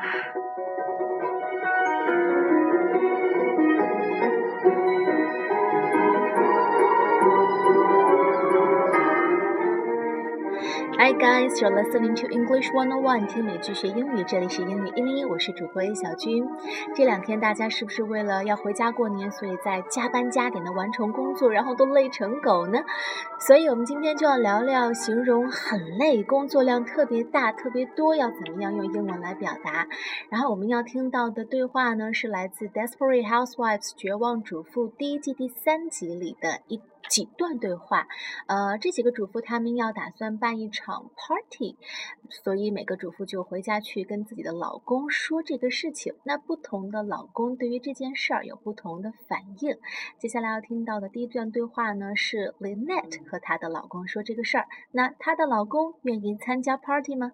Thank you. Hi guys, you're listening to English One on One，听美剧学英语，这里是英语一零一，我是主播小军。这两天大家是不是为了要回家过年，所以在加班加点的完成工作，然后都累成狗呢？所以我们今天就要聊聊形容很累、工作量特别大、特别多，要怎么样用英文来表达。然后我们要听到的对话呢，是来自《Desperate Housewives》绝望主妇第一季第三集里的一。几段对话，呃，这几个主妇他们要打算办一场 party，所以每个主妇就回家去跟自己的老公说这个事情。那不同的老公对于这件事儿有不同的反应。接下来要听到的第一段对话呢，是 Lynette 和她的老公说这个事儿。那她的老公愿意参加 party 吗？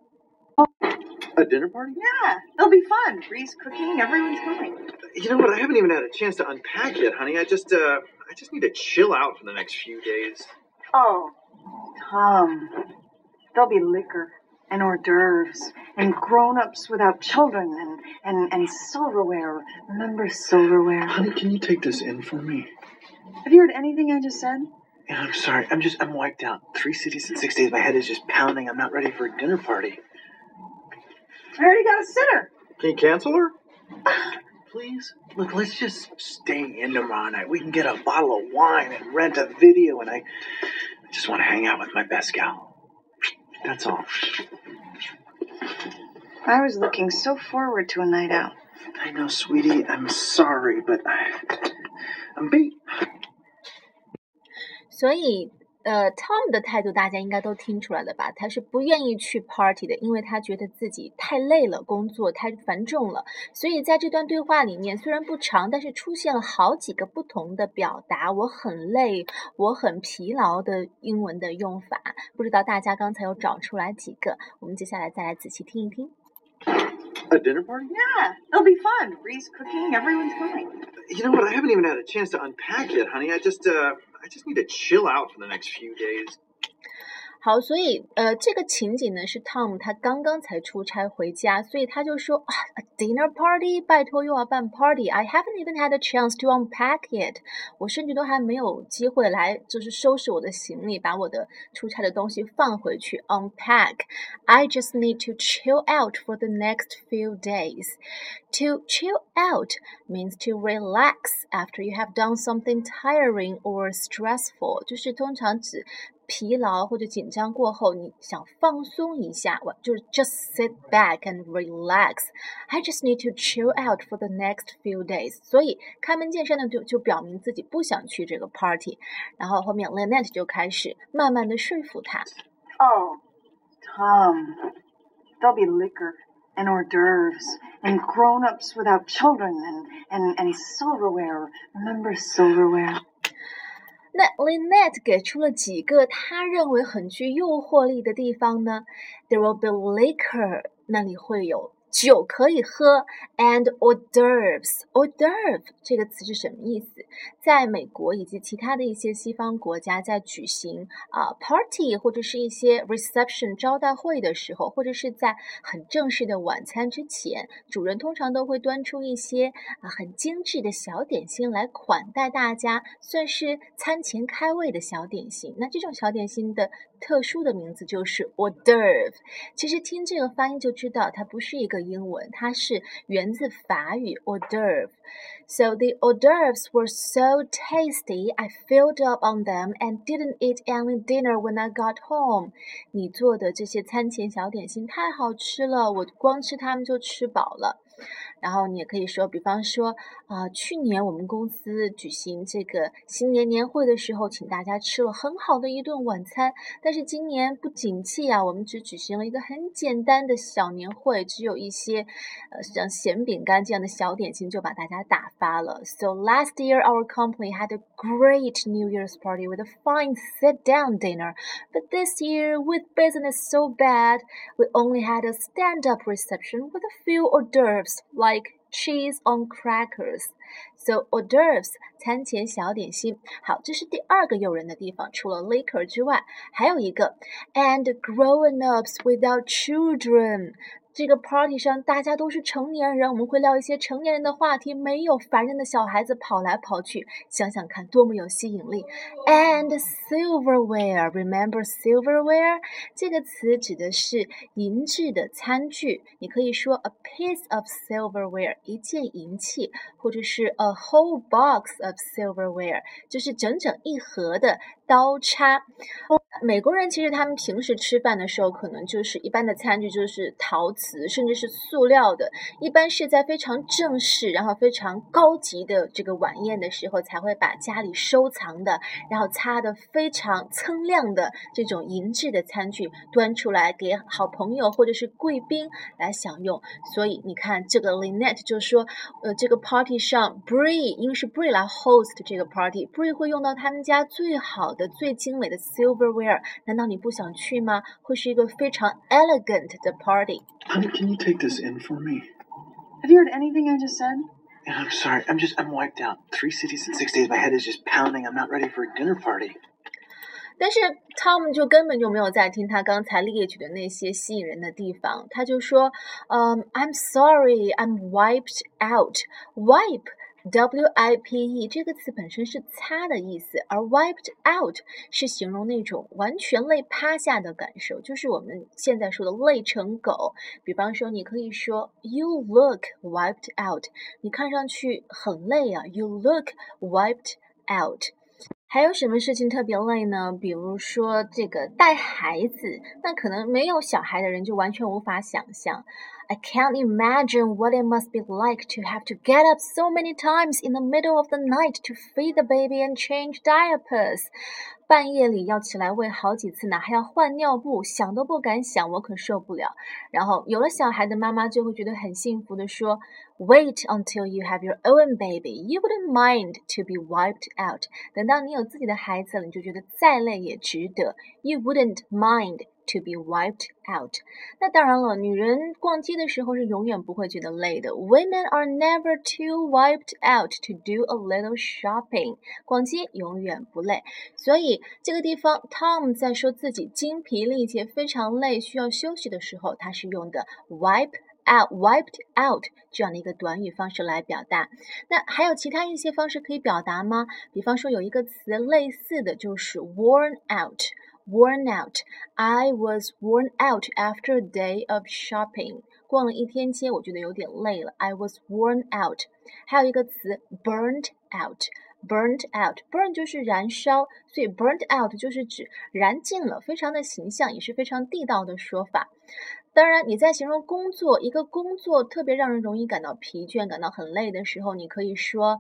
A dinner party? Yeah, it'll be fun. Bree's cooking, everyone's coming. You know what? I haven't even had a chance to unpack yet, honey. I just, uh, I just need to chill out for the next few days. Oh, Tom. There'll be liquor and hors d'oeuvres and grown-ups without children and, and, and silverware. Remember silverware? Honey, can you take this in for me? Have you heard anything I just said? Yeah, I'm sorry. I'm just, I'm wiped out. Three cities in six days. My head is just pounding. I'm not ready for a dinner party. I already got a sitter. Can you cancel her? please? Look, let's just stay in tomorrow night. We can get a bottle of wine and rent a video, and I, I just want to hang out with my best gal. That's all. I was looking so forward to a night out. I know, sweetie. I'm sorry, but I, I'm beat. 所以呃，Tom 的态度大家应该都听出来了吧？他是不愿意去 party 的，因为他觉得自己太累了，工作太繁重了。所以在这段对话里面，虽然不长，但是出现了好几个不同的表达“我很累”“我很疲劳”的英文的用法。不知道大家刚才有找出来几个？我们接下来再来仔细听一听。A dinner party? Yeah, it'll be fun. Bree's cooking, everyone's coming. You know what? I haven't even had a chance to unpack yet, honey. I just, uh, I just need to chill out for the next few days. 好，所以呃，这个情景呢是 Tom 他刚刚才出差回家，所以他就说啊，a dinner party，拜托又要办 party，I haven't even had a chance to unpack it，我甚至都还没有机会来就是收拾我的行李，把我的出差的东西放回去 unpack，I just need to chill out for the next few days。To chill out means to relax after you have done something tiring or stressful，就是通常指 疲劳或者紧张过后，你想放松一下，我就是 just sit back and relax。I just need to chill out for the next few days。所以开门见山的就就表明自己不想去这个 party。然后后面 Lynette 就开始慢慢的说服他。Oh, Tom, there'll be liquor and hors d'oeuvres and grown-ups without children and and and silverware. Remember silverware? 那 Lynette 给出了几个他认为很具诱惑力的地方呢？There will be liquor，那里会有。酒可以喝，and hors d'oeuvres。hors d'oeuvre 这个词是什么意思？在美国以及其他的一些西方国家，在举行啊 party 或者是一些 reception 招待会的时候，或者是在很正式的晚餐之前，主人通常都会端出一些啊很精致的小点心来款待大家，算是餐前开胃的小点心。那这种小点心的特殊的名字就是 hors d'oeuvre。其实听这个发音就知道，它不是一个。英文，它是源自法语 hors d'oeuvre。So the hors d'oeuvres were so tasty, I filled up on them and didn't eat any dinner when I got home。你做的这些餐前小点心太好吃了，我光吃它们就吃饱了。然后你也可以说，比方说啊，去年我们公司举行这个新年年会的时候，请大家吃了很好的一顿晚餐。但是今年不景气啊，我们只举行了一个很简单的小年会，只有一些呃像咸饼干这样的小点心就把大家打发了。So last year our company had a great New Year's party with a fine sit-down dinner, but this year with business so bad, we only had a stand-up reception with a few hors d'oeuvres like cheese on crackers. So hors d'oeuvres 餐前小点心。好，这是第二个诱人的地方。除了 liquor 之外，还有一个 and grown ups without children。 这个 party 上大家都是成年人，我们会聊一些成年人的话题，没有烦人的小孩子跑来跑去。想想看，多么有吸引力！And silverware，remember silverware 这个词指的是银质的餐具。你可以说 a piece of silverware，一件银器，或者是 a whole box of silverware，就是整整一盒的刀叉。美国人其实他们平时吃饭的时候，可能就是一般的餐具就是陶瓷，甚至是塑料的。一般是在非常正式，然后非常高级的这个晚宴的时候，才会把家里收藏的，然后擦的非常锃亮的这种银质的餐具端出来给好朋友或者是贵宾来享用。所以你看，这个 Lynette 就说，呃，这个 party 上 Bree 因为是 Bree 来 host 这个 party，Bree 会用到他们家最好的、最精美的 silverware。难道你不想去吗？会是一个非常 elegant 的 party。Honey, can you take this in for me? Have you heard anything I just said? Yeah, I'm sorry. I'm just I'm wiped out. Three cities in six days. My head is just pounding. I'm not ready for a dinner party. 但是 Tom 就根本就没有在听他刚才列举的那些吸引人的地方，他就说，嗯、um,，I'm sorry, I'm wiped out. Wipe W I P E 这个词本身是擦的意思，而 wiped out 是形容那种完全累趴下的感受，就是我们现在说的累成狗。比方说，你可以说 You look wiped out，你看上去很累啊。You look wiped out。还有什么事情特别累呢？比如说这个带孩子，那可能没有小孩的人就完全无法想象。I can't imagine what it must be like to have to get up so many times in the middle of the night to feed the baby and change diapers. 半夜里要起来喂好几次呢，还要换尿布，想都不敢想，我可受不了。然后有了小孩的妈妈就会觉得很幸福的说，Wait until you have your own baby, you wouldn't mind to be wiped out。等到你有自己的孩子了，你就觉得再累也值得。You wouldn't mind。 to be wiped out。那当然了，女人逛街的时候是永远不会觉得累的。Women are never too wiped out to do a little shopping。逛街永远不累。所以这个地方，Tom 在说自己精疲力竭、非常累、需要休息的时候，他是用的 wipe。out wiped out 这样的一个短语方式来表达，那还有其他一些方式可以表达吗？比方说有一个词类似的就是 worn out。Worn out. I was worn out after a day of shopping. 逛了一天街，我觉得有点累了。I was worn out。还有一个词 burnt out。burnt out，burn 就是燃烧，所以 burnt out 就是指燃尽了，非常的形象，也是非常地道的说法。当然，你在形容工作，一个工作特别让人容易感到疲倦、感到很累的时候，你可以说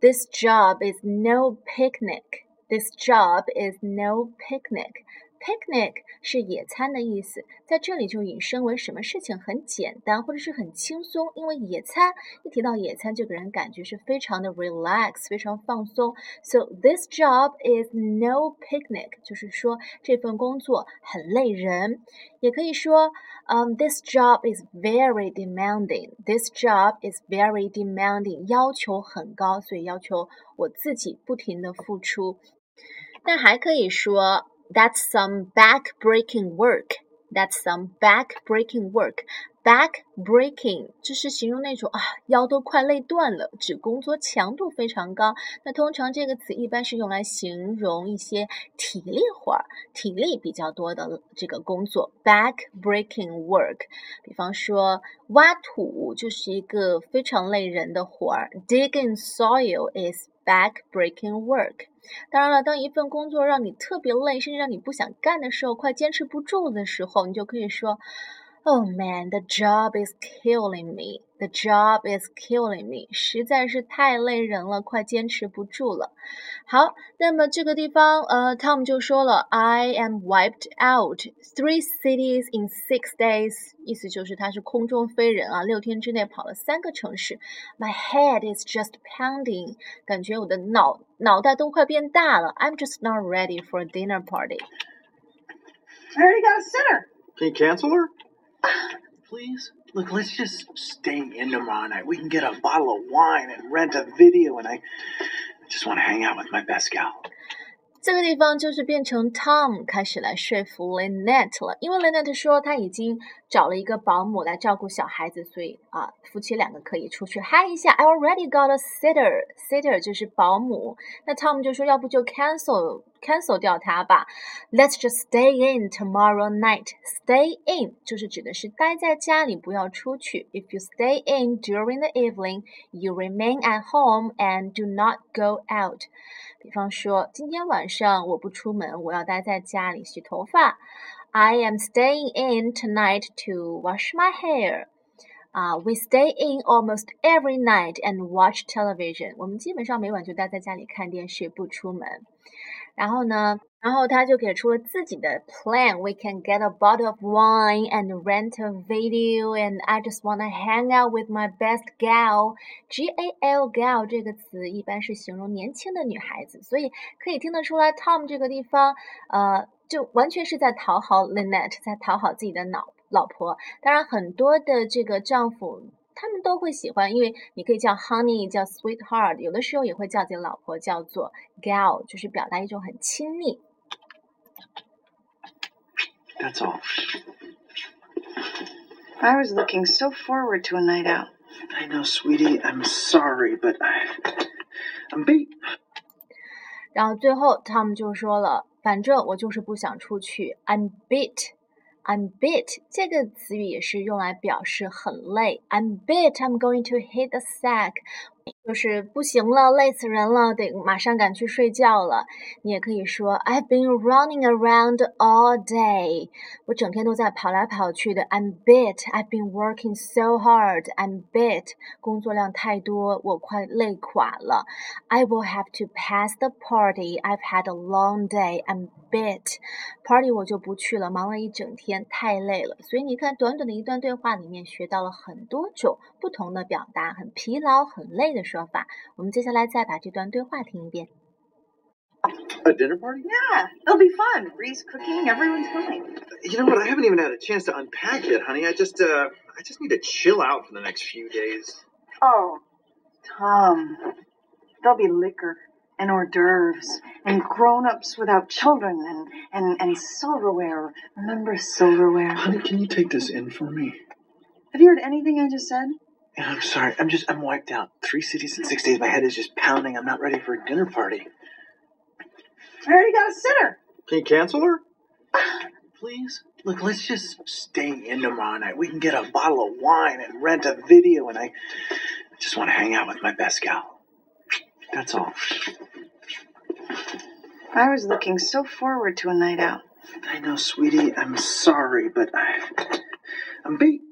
，This job is no picnic。This job is no picnic. Picnic 是野餐的意思，在这里就引申为什么事情很简单或者是很轻松。因为野餐一提到野餐，就给人感觉是非常的 relax，非常放松。So this job is no picnic，就是说这份工作很累人。也可以说，嗯，this job is very demanding。This job is very demanding，要求很高，所以要求我自己不停的付出。那还可以说 That's some back-breaking work. That's some back-breaking work. Back-breaking 就是形容那种啊腰都快累断了，指工作强度非常高。那通常这个词一般是用来形容一些体力活儿、体力比较多的这个工作。Back-breaking work，比方说挖土就是一个非常累人的活儿。Digging soil is back-breaking work。当然了，当一份工作让你特别累，甚至让你不想干的时候，快坚持不住的时候，你就可以说 ：“Oh man, the job is killing me. The job is killing me.” 实在是太累人了，快坚持不住了。好，那么这个地方，呃，Tom 就说了：“I am wiped out three cities in six days。”意思就是他是空中飞人啊，六天之内跑了三个城市。My head is just pounding，感觉我的脑脑袋都快变大了。I'm just not ready for a dinner party. I already got a sitter. Can you cancel her? Please? Look, let's just stay in tomorrow night. We can get a bottle of wine and rent a video, and I just want to hang out with my best gal. 这个地方就是变成 Tom 开始来说服 Lynette 了，因为 Lynette 说他已经找了一个保姆来照顾小孩子，所以啊，夫妻两个可以出去嗨一下。I already got a sitter，sitter 就是保姆。那 Tom 就说，要不就 cancel cancel 掉它吧。Let's just stay in tomorrow night。Stay in 就是指的是待在家里，不要出去。If you stay in during the evening, you remain at home and do not go out。比方说，今天晚上我不出门，我要待在家里洗头发。I am staying in tonight to wash my hair. 啊、uh,，We stay in almost every night and watch television. 我们基本上每晚就待在家里看电视，不出门。 然后呢，然后他就给出了自己的 plan. We can get a bottle of wine and rent a video, and I just wanna hang out with my best gal. G A L gal 这个词一般是形容年轻的女孩子，所以可以听得出来，Tom 这个地方，呃，就完全是在讨好 Lynette，在讨好自己的老老婆。当然，很多的这个丈夫。他们都会喜欢，因为你可以叫 honey，叫 sweetheart，有的时候也会叫自己老婆叫做 gal，就是表达一种很亲密。That's all. I was looking so forward to a night out. I know, sweetie. I'm sorry, but I, I'm beat. 然后最后，Tom 就说了：“反正我就是不想出去，I'm beat。” I'm beat 这个词语也是用来表示很累。I'm beat. I'm going to hit the sack. 就是不行了，累死人了，得马上赶去睡觉了。你也可以说 I've been running around all day，我整天都在跑来跑去的。I'm bit. I've been working so hard. I'm bit. 工作量太多，我快累垮了。I will have to pass the party. I've had a long day. I'm bit. Party 我就不去了，忙了一整天，太累了。所以你看，短短的一段对话里面学到了很多种不同的表达，很疲劳、很累。的时说法。我们接下来再把这段对话听一遍。A dinner party? Yeah, it'll be fun. Bree's cooking, everyone's coming. You know what? I haven't even had a chance to unpack yet, honey. I just, uh, I just need to chill out for the next few days. Oh, Tom, there'll be liquor and hors d'oeuvres and grown-ups without children and, and, and silverware. Remember silverware? Honey, can you take this in for me? Have you heard anything I just said? Yeah, I'm sorry. I'm just, I'm wiped out. Three cities in six days. My head is just pounding. I'm not ready for a dinner party. I already got a sitter. Can you cancel her? Please? Look, let's just stay in tomorrow night. We can get a bottle of wine and rent a video, and I, I just want to hang out with my best gal. That's all. I was looking so forward to a night out. I know, sweetie. I'm sorry, but I, I'm beat.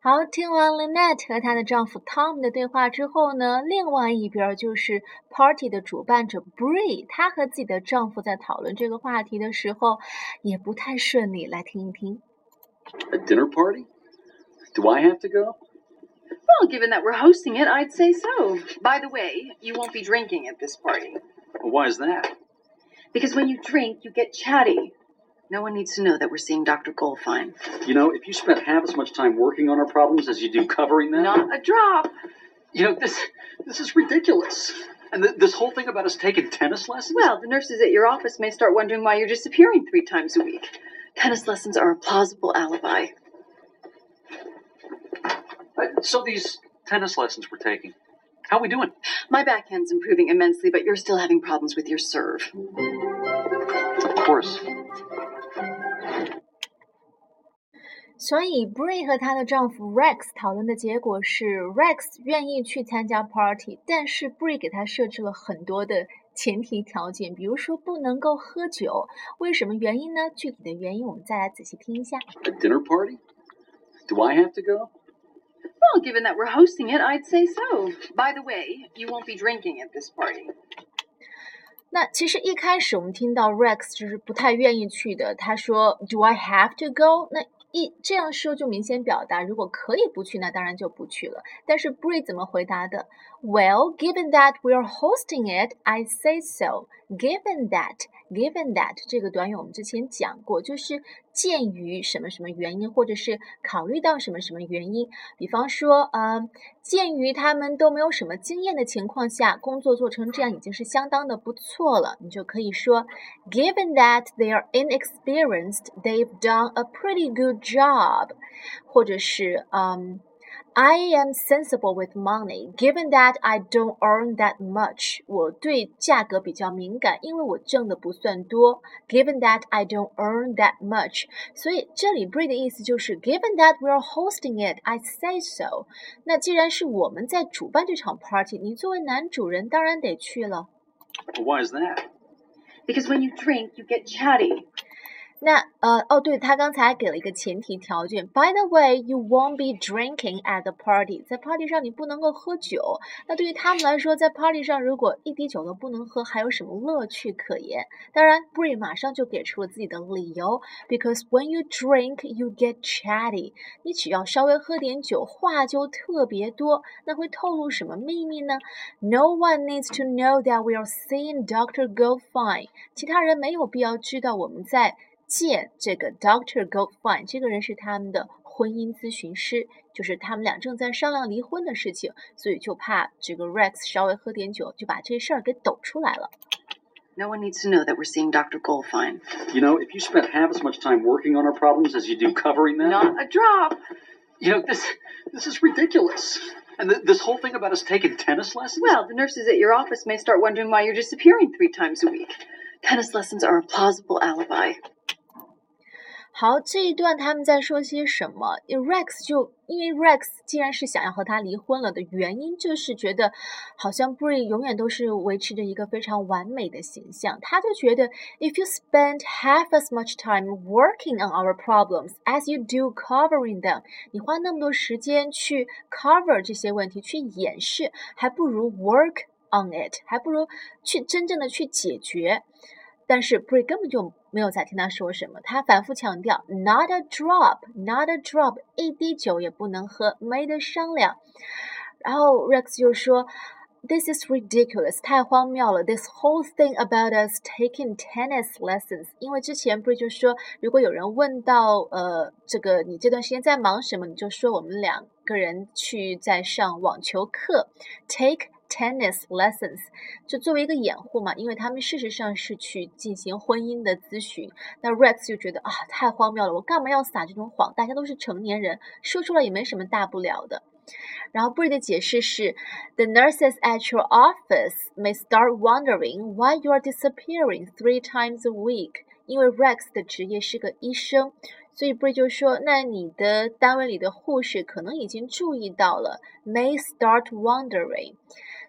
好，听完 Lynette 和她的丈夫 Tom 的对话之后呢，另外一边就是 party 的主办者 Bree，她和自己的丈夫在讨论这个话题的时候也不太顺利。来听一听。A dinner party? Do I have to go? Well, given that we're hosting it, I'd say so. By the way, you won't be drinking at this party. Why is that? Because when you drink, you get chatty. No one needs to know that we're seeing Dr. Goldfine. You know, if you spent half as much time working on our problems as you do covering them, Not a drop. you know this this is ridiculous. And th- this whole thing about us taking tennis lessons. Well, the nurses at your office may start wondering why you're disappearing three times a week. Tennis lessons are a plausible alibi. Uh, so these tennis lessons we're taking, how are we doing? My backhand's improving immensely, but you're still having problems with your serve. Of course. 所以，Bree 和她的丈夫 Rex 讨论的结果是，Rex 愿意去参加 party，但是 Bree 给他设置了很多的前提条件，比如说不能够喝酒。为什么原因呢？具体的原因我们再来仔细听一下。A dinner party? Do I have to go? Well, given that we're hosting it, I'd say so. By the way, you won't be drinking at this party. 那其实一开始我们听到 Rex 就是不太愿意去的，他说 Do I have to go？那一这样说就明显表达，如果可以不去，那当然就不去了。但是 Bree 怎么回答的？Well, given that we're hosting it, I say so. Given that, Given that 这个短语我们之前讲过，就是鉴于什么什么原因，或者是考虑到什么什么原因。比方说，呃，鉴于他们都没有什么经验的情况下，工作做成这样已经是相当的不错了。你就可以说，Given that they are inexperienced, they've done a pretty good job。或者是，嗯。I am sensible with money, given that I don't earn that much. 我对价格比较敏感，因为我挣的不算多。Given that I don't earn that much，所以这里 Brie 的意思就是 Given that we are hosting it, I say so。那既然是我们在主办这场 party，你作为男主人当然得去了。Why is that? Because when you drink, you get chatty. 那呃哦，对他刚才给了一个前提条件。By the way, you won't be drinking at the party。在 party 上你不能够喝酒。那对于他们来说，在 party 上如果一滴酒都不能喝，还有什么乐趣可言？当然，Bree 马上就给出了自己的理由。Because when you drink, you get chatty。你只要稍微喝点酒，话就特别多。那会透露什么秘密呢？No one needs to know that we are seeing Doctor g o f i n e。其他人没有必要知道我们在。见这个 Doctor Goldfine，这个人是他们的婚姻咨询师，就是他们俩正在商量离婚的事情，所以就怕这个 Rex 稍微喝点酒，就把这事儿给抖出来了。No one needs to know that we're seeing Dr. Goldfine. You know, if you spent half as much time working on our problems as you do covering them, not a drop. You know, this this is ridiculous. And th this whole thing about us taking tennis lessons? Well, the nurses at your office may start wondering why you're disappearing three times a week. Tennis lessons are a plausible alibi. 好，这一段他们在说些什么？Rex 就因为 Rex 既然是想要和他离婚了的原因，就是觉得好像 Bree 永远都是维持着一个非常完美的形象。他就觉得，If you spend half as much time working on our problems as you do covering them，你花那么多时间去 cover 这些问题，去掩饰，还不如 work on it，还不如去真正的去解决。但是 Bree 根本就没有在听他说什么，他反复强调 “not a drop”，“not a drop”，一滴酒也不能喝，没得商量。然后 Rex 就说：“This is ridiculous，太荒谬了。This whole thing about us taking tennis lessons，因为之前 Bree 就说，如果有人问到呃这个你这段时间在忙什么，你就说我们两个人去在上网球课，take。” Tennis lessons 就作为一个掩护嘛，因为他们事实上是去进行婚姻的咨询。那 Rex 就觉得啊，太荒谬了，我干嘛要撒这种谎？大家都是成年人，说出来也没什么大不了的。然后 Bree 的解释是：The nurses at your office may start wondering why you are disappearing three times a week。因为 Rex 的职业是个医生，所以 Bree 就说：“那你的单位里的护士可能已经注意到了，may start wondering。”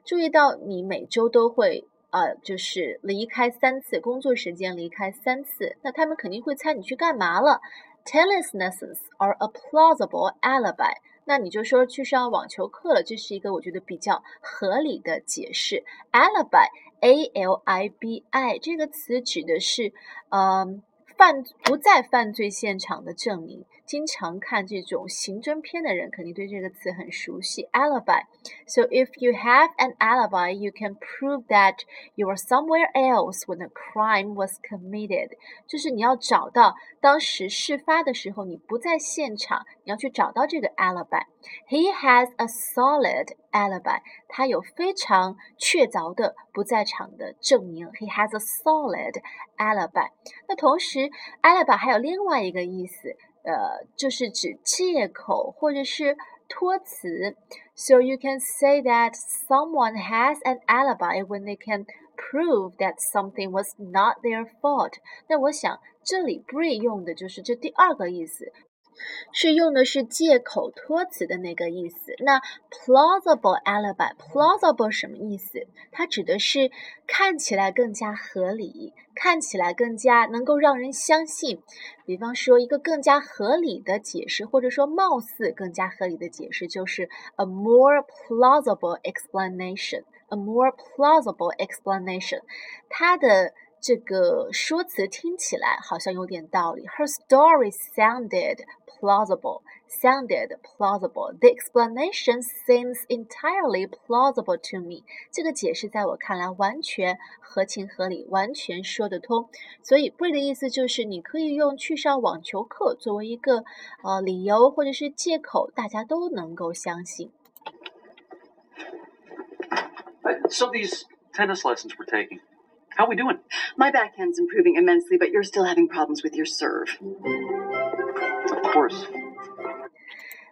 注意到你每周都会呃，就是离开三次工作时间，离开三次，那他们肯定会猜你去干嘛了。Tennis lessons are a plausible alibi。那你就说去上网球课了，这是一个我觉得比较合理的解释。Alibi，A L I B I 这个词指的是，嗯。犯不在犯罪现场的证明，经常看这种刑侦片的人肯定对这个词很熟悉。Alibi. So if you have an alibi, you can prove that you were somewhere else when the crime was committed. 就是你要找到当时事发的时候你不在现场，你要去找到这个 alibi. He has a solid alibi. 他有非常确凿的不在场的证明。He has a solid alibi. 那同时，alibi 还有另外一个意思，呃，就是指借口或者是托词。So you can say that someone has an alibi when they can prove that something was not their fault。那我想这里 Bree 用的就是这第二个意思。 是用的是借口托词的那个意思。那 plausible alibi，plausible 什么意思？它指的是看起来更加合理，看起来更加能够让人相信。比方说，一个更加合理的解释，或者说貌似更加合理的解释，就是 a more plausible explanation。a more plausible explanation，它的这个说辞听起来好像有点道理。Her story sounded plausible. Sounded plausible. The explanation seems entirely plausible to me. 这个解释在我看来完全合情合理，完全说得通。所以 Brie 的意思就是你可以用去上网球课作为一个呃理由或者是借口，大家都能够相信。So these tennis lessons we're taking, how are we doing? My backhand's improving immensely, but you're still having problems with your serve. Of course.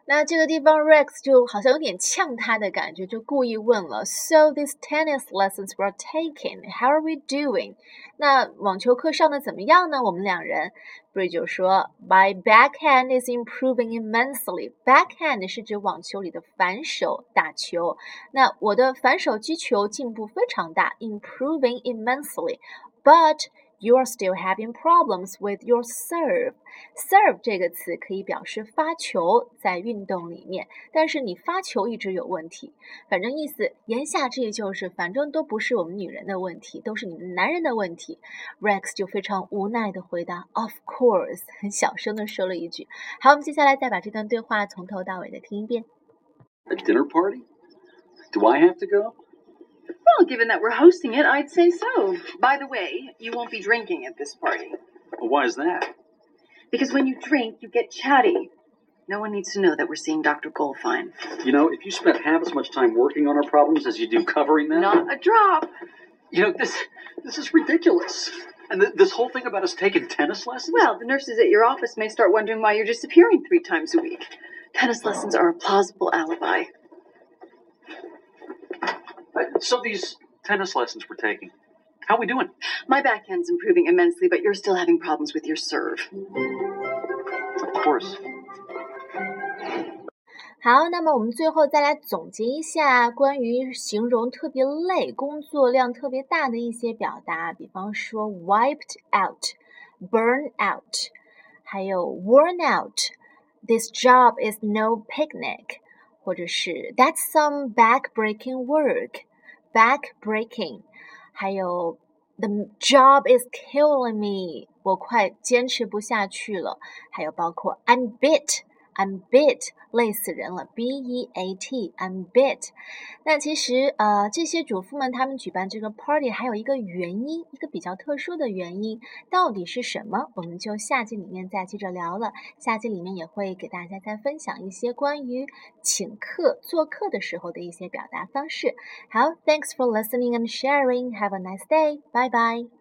那这个地方 Rex 就好像有点呛他的感觉，就故意问了：“So these tennis lessons were taken. How are we doing？” 那网球课上的怎么样呢？我们两人，Brie 就说：“My backhand is improving immensely. Backhand 是指网球里的反手打球。那我的反手击球进步非常大，improving immensely. But You are still having problems with your serve. Serve 这个词可以表示发球，在运动里面，但是你发球一直有问题。反正意思言下之意就是，反正都不是我们女人的问题，都是你们男人的问题。Rex 就非常无奈的回答：“Of course。”很小声的说了一句。好，我们接下来再把这段对话从头到尾的听一遍。A dinner party? Do I have to go? Well, given that we're hosting it, I'd say so. By the way, you won't be drinking at this party. Well, why is that? Because when you drink, you get chatty. No one needs to know that we're seeing Dr. Goldfine. You know, if you spent half as much time working on our problems as you do covering them. Not a drop. You know, this this is ridiculous. And th- this whole thing about us taking tennis lessons? Well, the nurses at your office may start wondering why you're disappearing three times a week. Tennis lessons are a plausible alibi. So these tennis lessons we're taking, how are we doing? My backhand's improving immensely, but you're still having problems with your serve. Of course. 好，那么我们最后再来总结一下关于形容特别累、工作量特别大的一些表达，比方说 wiped out、burn out，还有 worn out。This job is no picnic，或者是 That's some back-breaking work。 back breaking，还有 The job is killing me，我快坚持不下去了。还有包括 I'm bit。 I'm bit 累死人了，B E A T I'm bit。那其实呃，这些主妇们他们举办这个 party 还有一个原因，一个比较特殊的原因，到底是什么？我们就下集里面再接着聊了。下集里面也会给大家再分享一些关于请客、做客的时候的一些表达方式。好，Thanks for listening and sharing. Have a nice day. Bye bye.